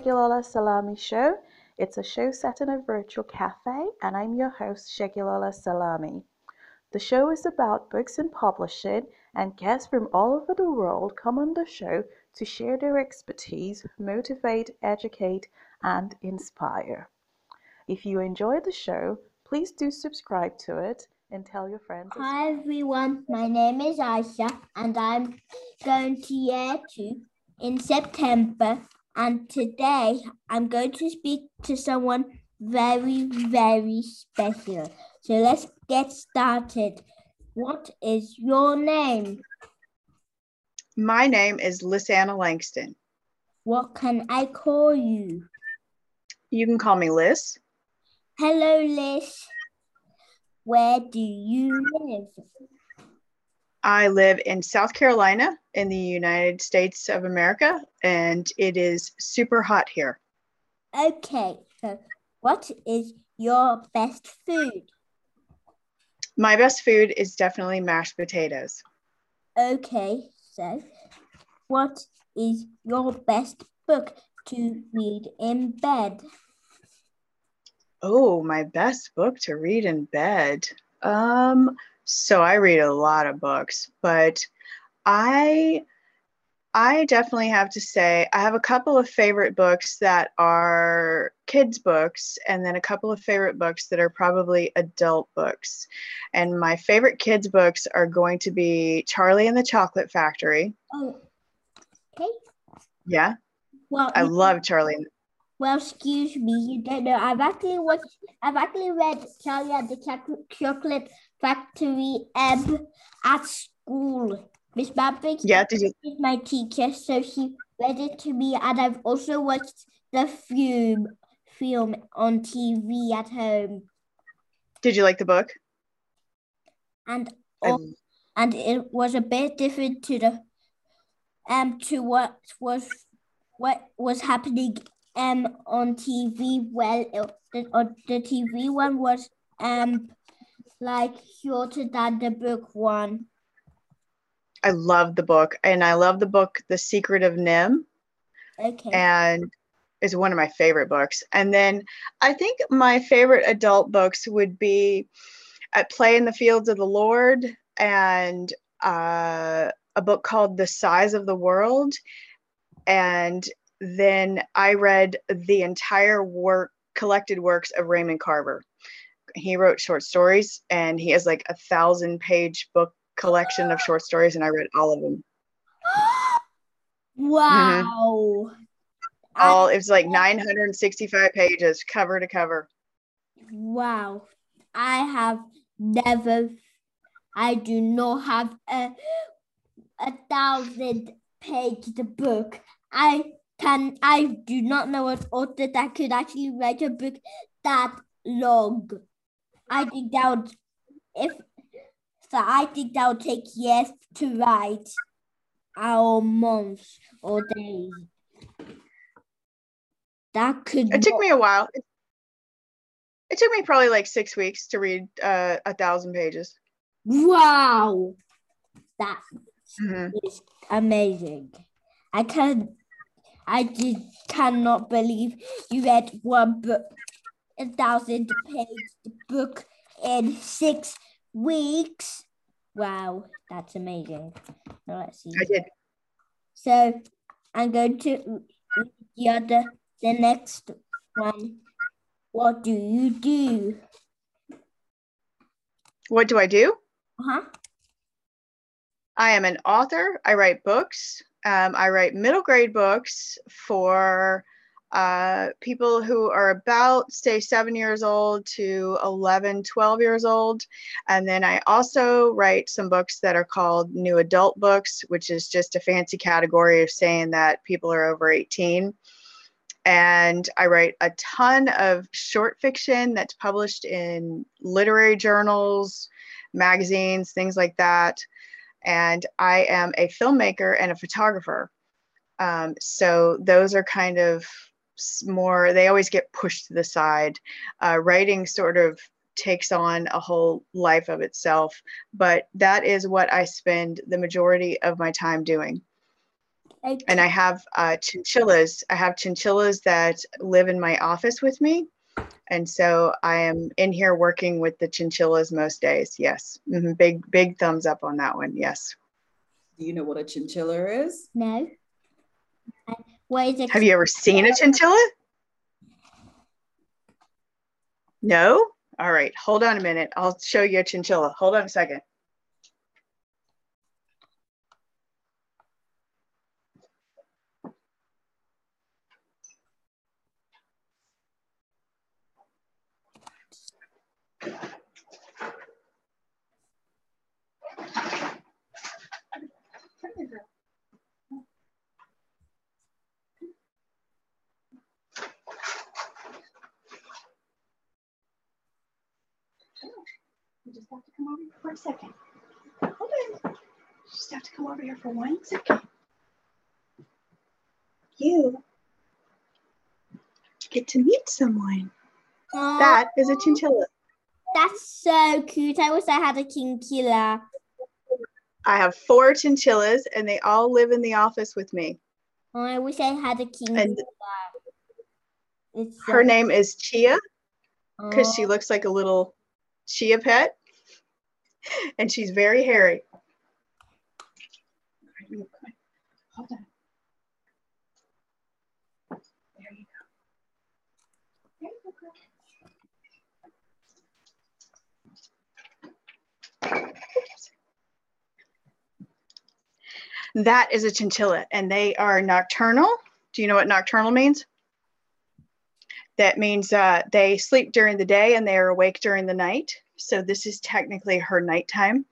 Segilola Salami Show. It's a show set in a virtual cafe, and I'm your host, Segilola Salami. The show is about books and publishing, and guests from all over the world come on the show to share their expertise, motivate, educate, and inspire. If you enjoy the show, please do subscribe to it and tell your friends. Hi everyone, my name is Aisha and I'm going to year two in September. And today I'm going to speak to someone very, very special. So let's get started. What is your name? My name is Lis Anna-Langston. What can I call you? You can call me Lis. Hello, Lis. Where do you live? I live in South Carolina in the United States of America, and it is super hot here. Okay, so what is your best food? My best food is definitely mashed potatoes. Okay, so what is your best book to read in bed? Oh, my best book to read in bed. Um, so I read a lot of books, but I I definitely have to say I have a couple of favorite books that are kids books and then a couple of favorite books that are probably adult books. And my favorite kids books are going to be Charlie and the Chocolate Factory. Oh, okay. Yeah, Well, I love Charlie. well, excuse me, you don't know. I've actually watched. I've actually read Charlie and the Choc- Chocolate Factory um at school. Miss Babbitt Yeah, did you is my teacher, so she read it to me, and I've also watched the film film on TV at home, did you like the book? and and it was a bit different to the um to what was what was happening um on TV. Well, it, the, uh, the TV one was um like shorter than the book one. I love the book, and I love the book The Secret of NIMH. Okay. and is one of my favorite books. And then I think my favorite adult books would be At Play in the Fields of the Lord and uh, a book called The Size of the World. And then I read the entire work, collected works of Raymond Carver. He wrote short stories and he has like a thousand page book collection of short stories, and I read all of them. wow. I- All it was like 965 pages, cover to cover. Wow. I have never, I do not have a, a thousand page book. I can, I do not know an author that could actually write a book that long. I think that would, if, so I think that would take years to write, our months, or days. That could It took me a while. It, it took me probably like six weeks to read uh, a thousand pages. Wow. That Mhm. is amazing. I can I did cannot believe you read one book thousand page book in six weeks. Wow, that's amazing. Now let's see. I did. So I'm going to the other the next one. What do you do? What do I do? Uh-huh. I am an author. I write books. Um, I write middle grade books for uh, people who are about, say, seven years old to 11, 12 years old. And then I also write some books that are called new adult books, which is just a fancy category of saying that people are over 18. And I write a ton of short fiction that's published in literary journals, magazines, things like that and I am a filmmaker and a photographer. Um, so those are kind of more, they always get pushed to the side. Uh, writing sort of takes on a whole life of itself, but that is what I spend the majority of my time doing. Okay. and I have uh, chinchillas. I have chinchillas that live in my office with me. And so I am in here working with the chinchillas most days. Yes. Mhm. Big, big thumbs up on that one. Yes. Do you know what a chinchilla is? no. And What is? Have you ever seen a chinchilla? No? All right. Hold on a minute. I'll show you a chinchilla. Hold on a second. Come over here for a second. Hold on. You just have to come over here for one second. You get to meet someone. Aw, That is a chinchilla. that's so cute. I wish I had a chinchilla. I have four chinchillas and they all live in the office with me. Oh, I wish I had a chinchilla. It's so- Her name is Chia because Aw. she looks like a little chia pet and she's very hairy. Hold on. There you go. There you go. That is a chinchilla, and they are nocturnal. Do you know what nocturnal means? That means uh, they sleep during the day and they are awake during the night. So this is technically her nighttime.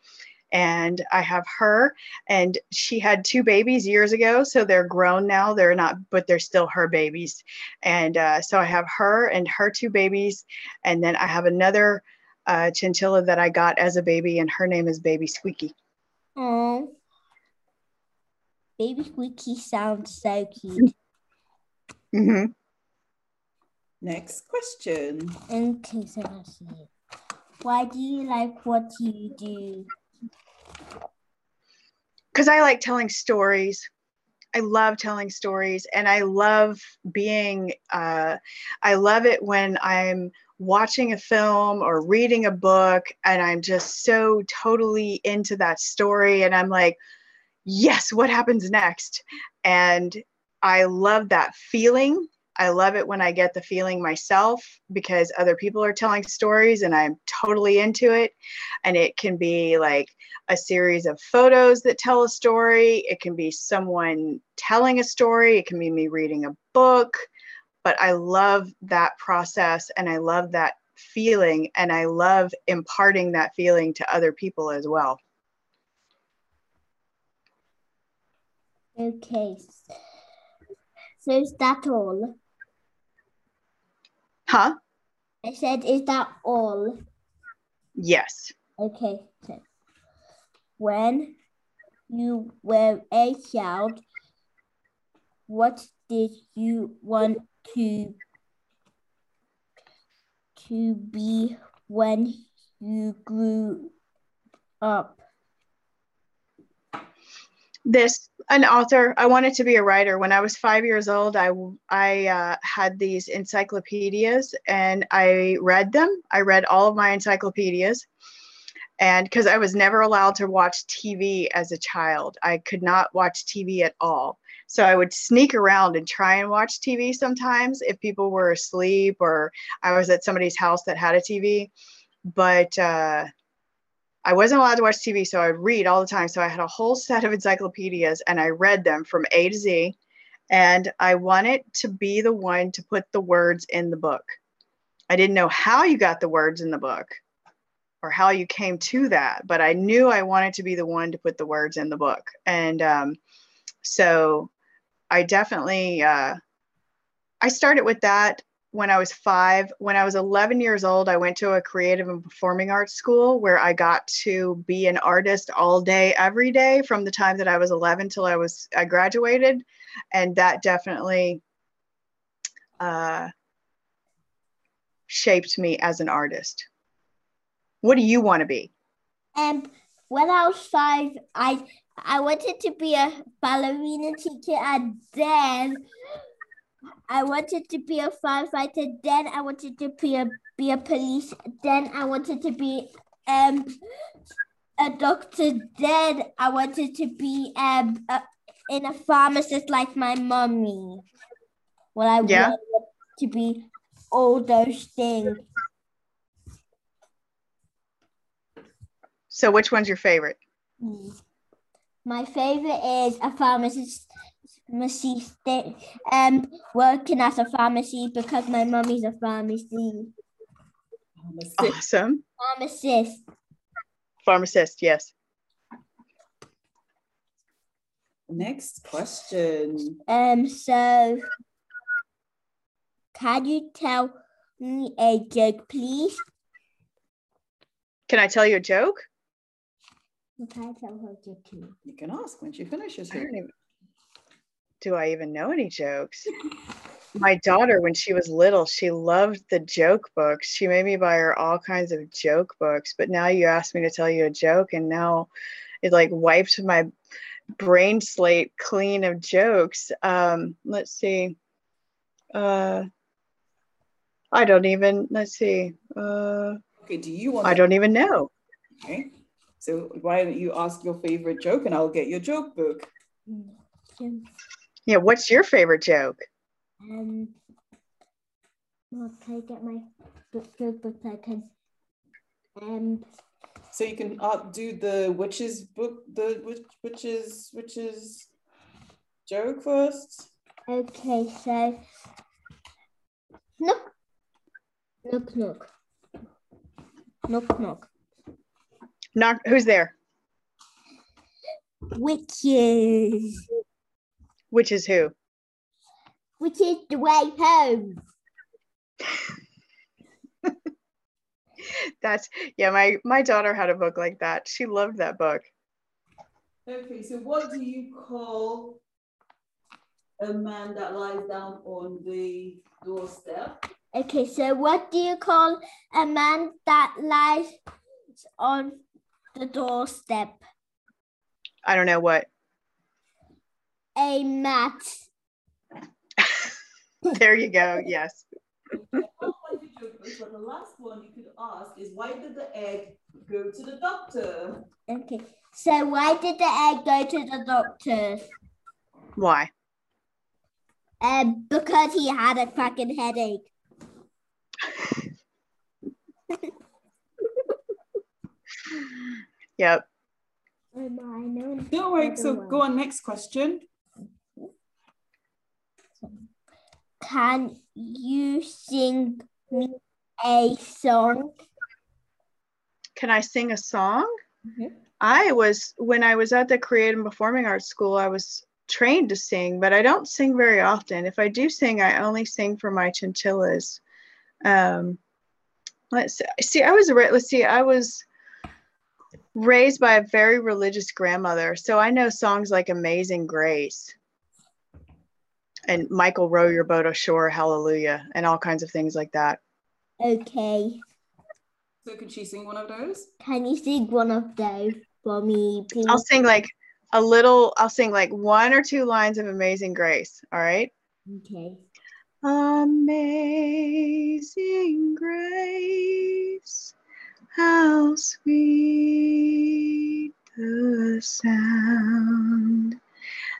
And I have her, and she had two babies years ago. So they're grown now. They're not, but they're still her babies. And uh, so I have her and her two babies. And then I have another uh, chinchilla that I got as a baby, and her name is Baby Squeaky. Oh. Baby Squeaky sounds so cute. hmm Next question. Okay, so let's see. Why do you like what you do? because I like telling stories. I love telling stories and I love being, uh, I love it when I'm watching a film or reading a book and I'm just so totally into that story. And I'm like, yes, what happens next? And I love that feeling. I love it when I get the feeling myself because other people are telling stories and I'm totally into it. And it can be like, a series of photos that tell a story. It can be someone telling a story. It can be me reading a book. But I love that process and I love that feeling and I love imparting that feeling to other people as well. Okay. So is that all? Huh? I said, is that all? Yes. Okay. So when you were a child, what did you want to to be when you grew up? This an author i wanted to be a writer. When i was five years old i i uh, had these encyclopedias and i read them. I read all of my encyclopedias. And because i was never allowed to watch tv as a child. I could not watch tv at all. So i would sneak around and try and watch tv sometimes if people were asleep or i was at somebody's house that had a tv but uh I wasn't allowed to watch TV, so I'd read all the time. So I had a whole set of encyclopedias and I read them from A to Z. And I wanted to be the one to put the words in the book. I didn't know how you got the words in the book or how you came to that, but I knew I wanted to be the one to put the words in the book. And um, so I definitely, uh, I started with that when I was five. When I was 11 years old, I went to a creative and performing arts school where I got to be an artist all day, every day from the time that I was 11 till I was I graduated, and that definitely uh, shaped me as an artist. What do you want to be? Um, when I was five, I I wanted to be a ballerina teacher, and then I wanted to be a firefighter. Then I wanted to be a be a police. Then I wanted to be um a doctor. Then I wanted to be um a, in a pharmacist like my mommy. Well, I Yeah. wanted to be all those things. So which one's your favorite? My favorite is a pharmacist. Pharmacy sta- um working at a pharmacy because my mummy's a pharmacy Pharmacist. Awesome. pharmacist. Pharmacist, yes. Next question. Um, so can you tell me a joke, please? Can I tell you a joke? Can I tell her a joke too? You can ask when she finishes I don't even, do I even know any jokes? My daughter, when she was little, she loved the joke books. She made me buy her all kinds of joke books. But now you asked me to tell you a joke, and now it like wiped my brain slate clean of jokes. Um, let's see. Uh, I don't even. Let's see. Uh, Okay, do you want I don't even know. Okay. So why don't you ask your favorite joke and I'll get your joke book. Yeah. What's your favorite joke? Um, well, can I get my book, joke book so can um So you can uh, do the witches book, the witch, witches, witches joke first. Okay, so knock, knock, knock, knock, knock. Knock. Who's there? Witches, Which is who? which is the way home. That's yeah. My my daughter had a book like that. She loved that book. Okay, so what do you call a man that lies down on the doorstep? Okay, so what do you call a man that lies on the doorstep? I don't know what. A mat. There you go. Yes. I the but the last one you could ask is why did the egg go to the doctor? Okay, so why did the egg go to the doctor? Why? Um, because he had a cracking headache. Yep. Am I known? Don't worry, so go on, next question. Can you sing me a song? Can I sing a song? Mhm. I was when I was at the Creative and Performing Arts School. I was trained to sing, but I don't sing very often. If I do sing, I only sing for my chinchillas. Um, let's see. see. I was let's see. I was raised by a very religious grandmother, so I know songs like "Amazing Grace" and "Michael Row Your Boat Ashore," "Hallelujah," and all kinds of things like that. Okay. So could she sing one of those? Can you sing one of those for me, please? I'll sing like a little. I'll sing like one or two lines of "Amazing Grace." All right. Okay. Amazing grace, how sweet the sound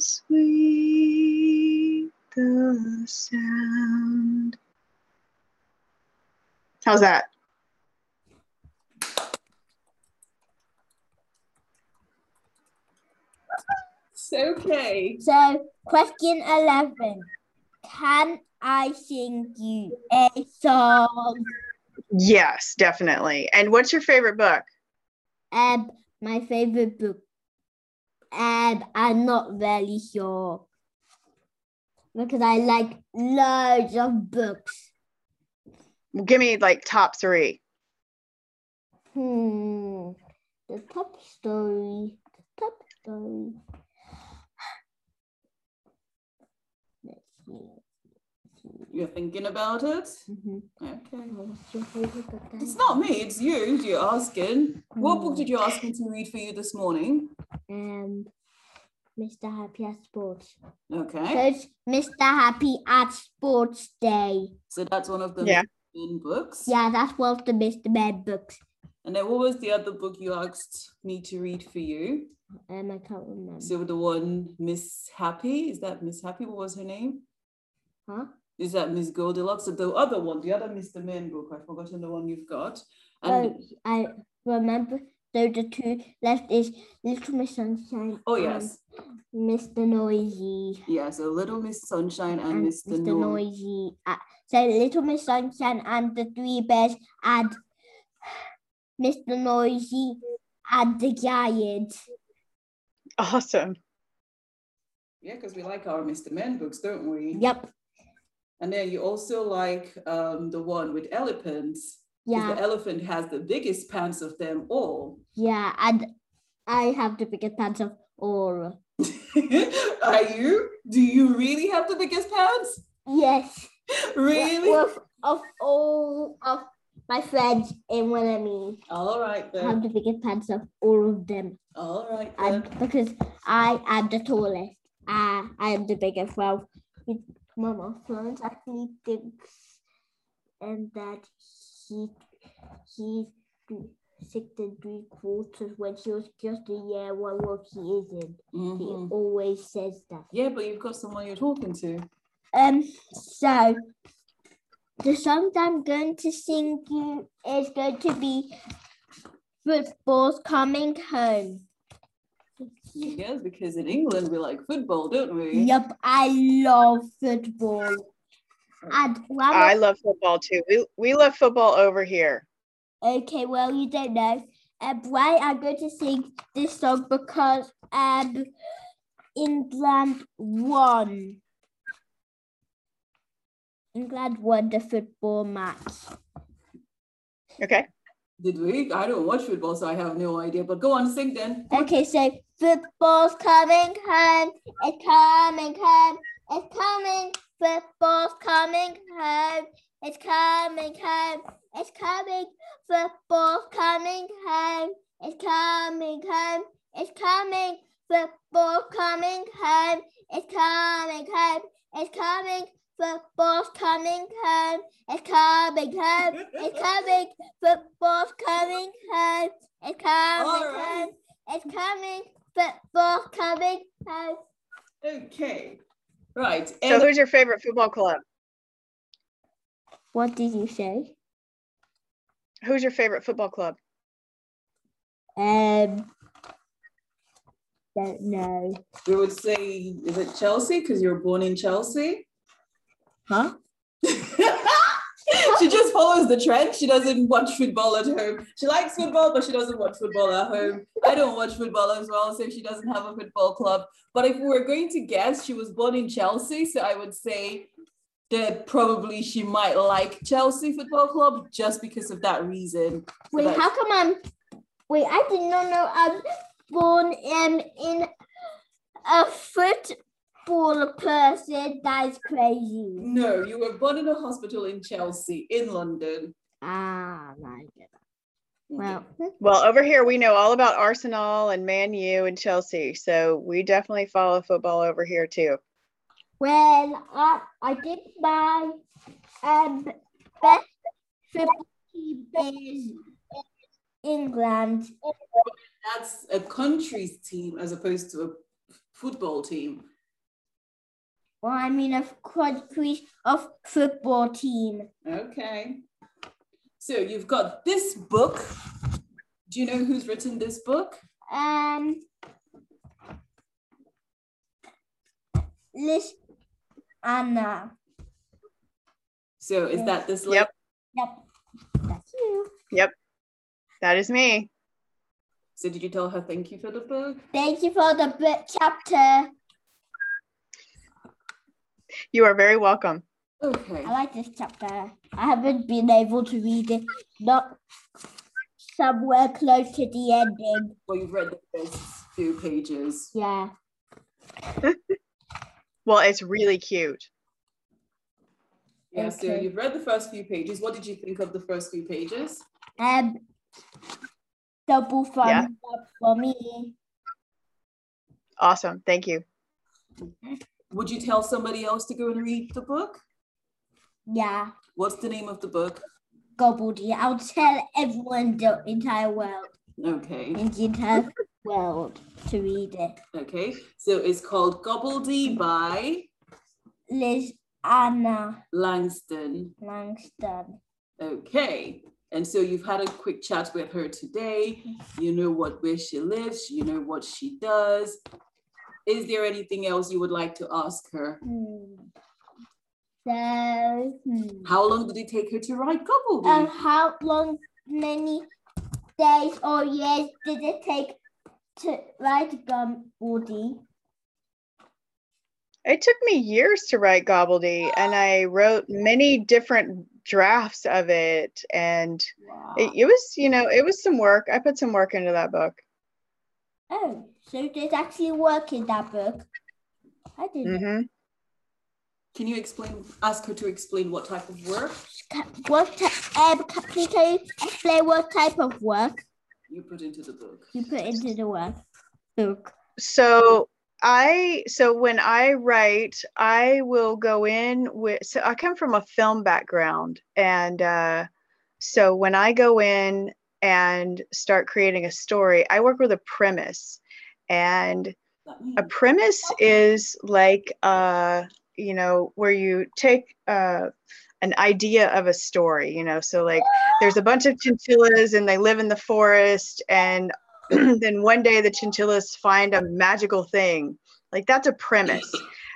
sweet the sound. How's that? It's okay. So, question 11. Can I sing you a song? Yes, definitely. And what's your favorite book? Um, my favorite book. And I'm not really sure because I like loads of books. Give me like top three. Hmm. The top story. The top story. Let's see. You're thinking about it? Mhm. Okay. What's your favorite book? It's not me, it's you you're asking. What book did you ask me to read for you this morning? Um, Mr. Happy at Sports. So Okay. it's Mr. Happy at Sports Day. So that's one of the Yeah. main books. Yeah, that's one of the Mr. Man books. And then what was the other book you asked me to read for you? Um, I can't remember. So the one Miss Happy, is that Miss Happy? What was her name? huh? Is that Miss Goldilocks? So the other one, the other Mr. Men book, I've forgotten the one you've got. Oh, I remember. So the two left is Little Miss Sunshine. oh yes. Mr. Noisy. Yeah, so Little Miss Sunshine and, and Mr. Mr. No- Noisy. Uh, so Little Miss Sunshine and the Three Bears and Mr. Noisy and the Giant. Awesome. Yeah, because we like our Mr. Men books, don't we? Yep. And then you also like um, the one with elephants. Yeah. The elephant has the biggest pants of them all. Yeah. And I have the biggest pants of all. Are you? Do you really have the biggest pants? Yes. Really? Of, of all of my friends in Willamie. all right then. I have the biggest pants of all of them. All right then. And because I am the tallest, uh, I am the biggest. Well, Mama Florence actually thinks and that he he's six and three quarters when she was just a year one. Well, he isn't. He Mhm. always says that. Yeah, but you've got someone you're talking to. Um. So the song I'm going to sing you is going to be "Football's Coming Home." Yes, because in England we like football, don't we? Yep, I love football. And one I of- love football too. We, we love football over here. okay, well you don't know. Um, why I'm going to sing this song because um England won. England won the football match. Okay. Did we? I don't watch football, so I have no idea. But go on, sing then. Okay, so football's coming home. It's coming home. It's coming. Football's coming home. It's coming home. It's coming. Football's coming home. It's coming home. It's coming. Football's coming home. It's coming home. It's coming. Football's coming home. It's coming home. It's coming. Football's coming home. It's coming home. It's coming. Football's coming home. Okay. Right. So And who's your favorite football club? What did you say? Who's your favorite football club? Um, don't know. we would say, is it Chelsea? Because you were born in Chelsea. Huh? She just follows the trend. She doesn't watch football at home. She likes football, but she doesn't watch football at home. I don't watch football as well, so she doesn't have a football club. But if we were going to guess, she was born in Chelsea, so I would say that probably she might like Chelsea Football Club just because of that reason. Wait, how come I'm? Wait, I did not know I'm born in in a football person. That's crazy. No, you were born in a hospital in Chelsea, in London. Ah, my God. Well, Well, over here we know all about Arsenal and Man U and Chelsea, so we definitely follow football over here too. well, I I did my um best football team is England. That's a country's team as opposed to a football team. Well, I mean a country of football team. Okay. So you've got this book. Do you know who's written this book? Um, Lis Anna. So is that this Yep. Yep, that's you. Yep. That is me. So did you tell her thank you for the book? Thank you for the book chapter. You are very welcome. Okay. I like this chapter. I haven't been able to read it. Not somewhere close to the ending. Well, you've read the first few pages. Yeah. Well, it's really cute. Yeah, so you've read the first few pages. What did you think of the first few pages? Um, double thumbs Yeah. up for me. Awesome. Thank you. Would you tell somebody else to go and read the book? Yeah. What's the name of the book? Gobbledy. I'll tell everyone the entire world, Okay. in the entire world to read it. Okay. So it's called Gobbledy by Liz Anna Langston. Langston. Okay. And so you've had a quick chat with her today. You know what where she lives, you know what she does. Is there anything else you would like to ask her? So, hmm. How long did it take her to write Gobbledy? Um, how long, many days or years did it take to write Gobbledy? It took me years to write Gobbledy, and I wrote many different drafts of it. And Wow. it, it was, you know, it was some work. I put some work into that book. Oh, so there's actually work in that book. I didn't. hmm Can you explain, ask her to explain what type of work What ty- um, ca- can you explain what type of work you put into the book? you put into the work book? So I, so when I write, I will go in with, so I come from a film background. And uh, so when I go in and start creating a story, I work with a premise. And a premise is like uh you know where you take uh an idea of a story you know so like there's a bunch of chinchillas and they live in the forest and then one day the chinchillas find a magical thing. Like that's a premise.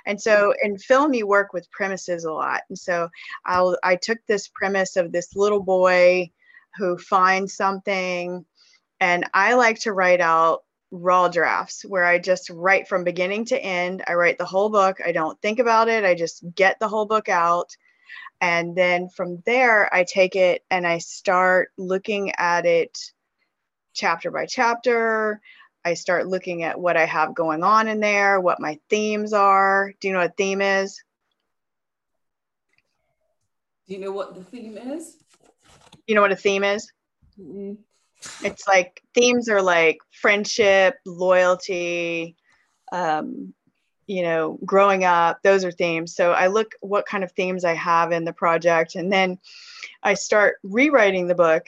And so in film you work with premises a lot. And so i'll i took this premise of this little boy who finds something and i like to write out raw drafts where I just write from beginning to end. I write the whole book. I don't think about it. I just get the whole book out. And then from there, I take it and I start looking at it chapter by chapter. I start looking at what I have going on in there, what my themes are. Do you know what theme is? Do you know what the theme is? You know what a theme is? Mm. it's like themes are like friendship loyalty um, you know growing up those are themes so i look what kind of themes i have in the project and then i start rewriting the book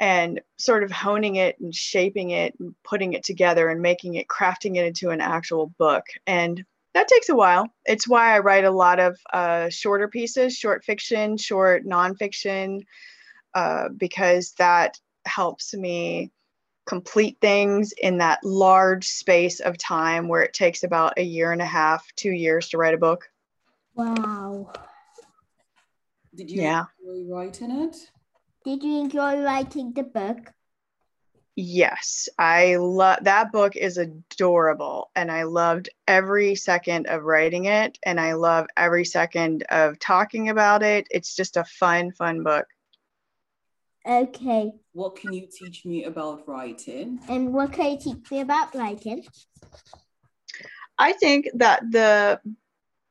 and sort of honing it and shaping it and putting it together and making it crafting it into an actual book and that takes a while it's why i write a lot of uh, shorter pieces short fiction short nonfiction uh, because that helps me complete things in that large space of time where it takes about a year and a half, two years to write a book. Wow. Did you Yeah. enjoy writing it? Did you enjoy writing the book? Yes, I love that book is adorable and I loved every second of writing it and I love every second of talking about it. It's just a fun, fun book. Okay. What can you teach me about writing? And what can you teach me about writing? I think that the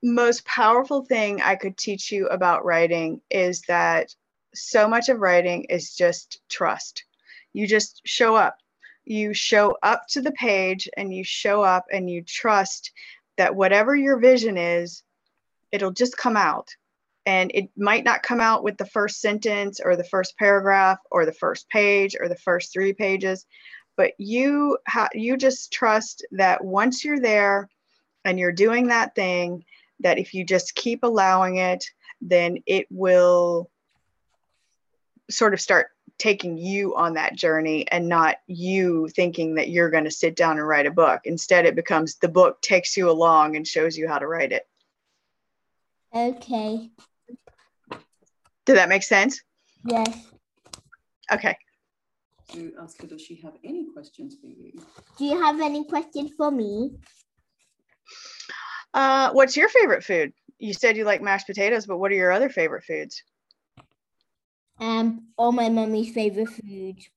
most powerful thing I could teach you about writing is that so much of writing is just trust. You just show up. You show up to the page and you show up and you trust that whatever your vision is, it'll just come out. And it might not come out with the first sentence or the first paragraph or the first page or the first three pages, but you ha- you just trust that once you're there and you're doing that thing that if you just keep allowing it then it will sort of start taking you on that journey and not you thinking that you're going to sit down and write a book instead it becomes the book takes you along and shows you how to write it Okay. Did that make sense Yes. okay to ask her, does she have any questions for you? Do you have any questions for me? Uh, what's your favorite food? You said you like mashed potatoes, but what are your other favorite foods? Um, all my mummy's favorite foods.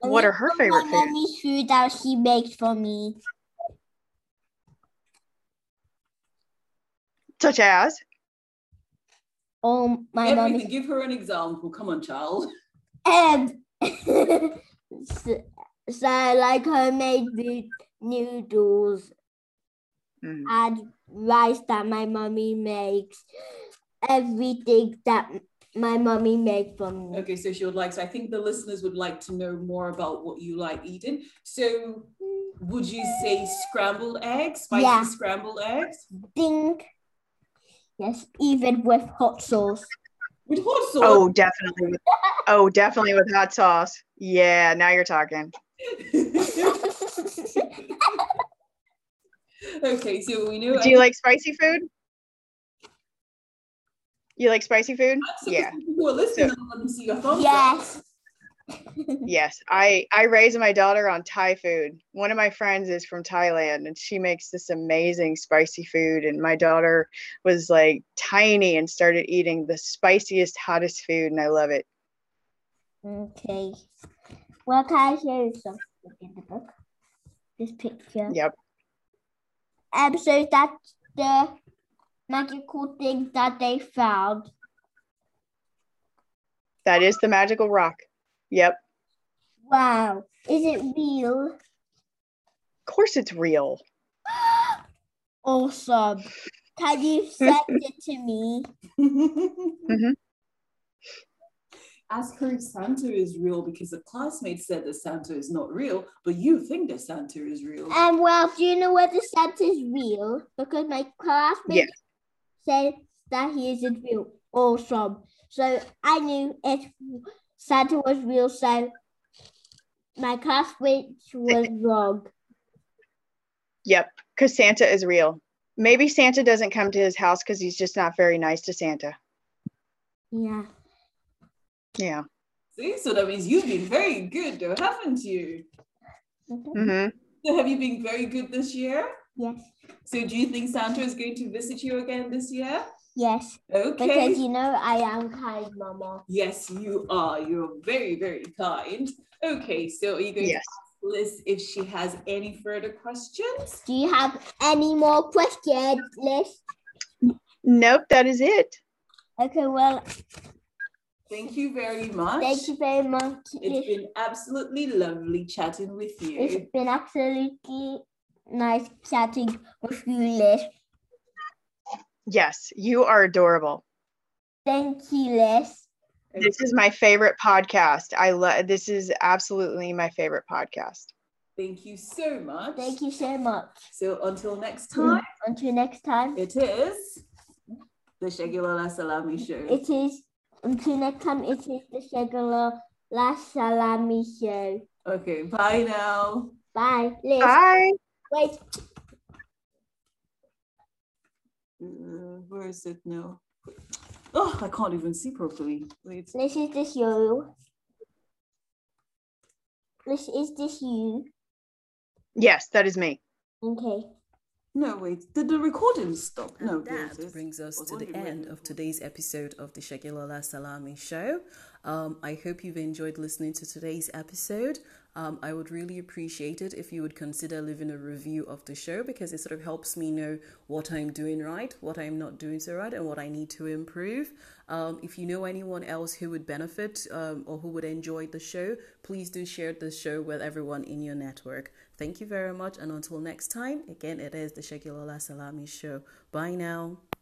What are her favorite My foods? mummy's food that she makes for me. Such as? All my Everything. mummy's Give her an example. Come on, child. And so, so like homemade the noodles Mm. and rice that my mommy makes. Everything that my mommy makes for me. Okay, so she would like, so I think the listeners would like to know more about what you like eating. So would you say scrambled eggs, spicy Yeah. scrambled eggs? Ding. Yes, even with hot sauce. With hot sauce. Oh, definitely. With, oh, definitely with hot sauce. Yeah, now you're talking. okay, so we know. Do you like spicy food? You like spicy food? Yeah. people Who are listening, let me see your thumbs up. yes. Yes. I I raised my daughter on Thai food. One of my friends is from Thailand and she makes this amazing spicy food and my daughter was like tiny and started eating the spiciest hottest food and I love it. Okay. Well, can I show you something in the book? This picture. Yep. Um, so that's the magical thing that they found. That is the magical rock. Yep. Wow. Is it real? Of course it's real. Awesome. Can you send it to me? Ask her if Santa is real because a classmate said that Santa is not real, but you think that Santa is real. Um, well, do you know whether Santa is real? Because my classmate Yes. said that he isn't real. Awesome. So I knew if Santa was real, so my classmate was wrong. Yep. Because Santa is real. Maybe Santa doesn't come to his house because he's just not very nice to Santa. Yeah. Yeah. See, so that means you've been very good, though, haven't you? hmm So have you been very good this year? Yes. So do you think Santa is going to visit you again this year? Yes. Okay. Because you know I am kind, Mama. Yes, you are. You're very, very kind. Okay, so are you going Yes. to ask Lis if she has any further questions? Do you have any more questions, Lis? Nope, that is it. Okay, well, Thank you very much. thank you very much. It's been absolutely lovely chatting with you. It's been absolutely nice chatting with you, Lis. Yes, you are adorable. Thank you, Lis. This is my favorite podcast. I love this is absolutely my favorite podcast. Thank you so much. Thank you so much. So until next mm, time, Until next time, it is the Shagulala Salami Show. it is. Until next time, it is the Shagala La Salami Show. okay, bye now. Bye, Lis. Bye. Wait. Uh, where is it now? Oh, I can't even see properly. Wait. Lis, is this you? Lis, is this you? Yes, that is me. Okay. No, wait. Did the recording stop? No, And there it brings us to the end the of today's episode of the Segilola Salami Show. Um, I hope you've enjoyed listening to today's episode. Um, I would really appreciate it if you would consider leaving a review of the show because it sort of helps me know what I'm doing right, what I'm not doing so right, and what I need to improve. Um, if you know anyone else who would benefit um, or who would enjoy the show, please do share the show with everyone in your network. Thank you very much, and until next time, again, it is the Segilola Salami Show. Bye now.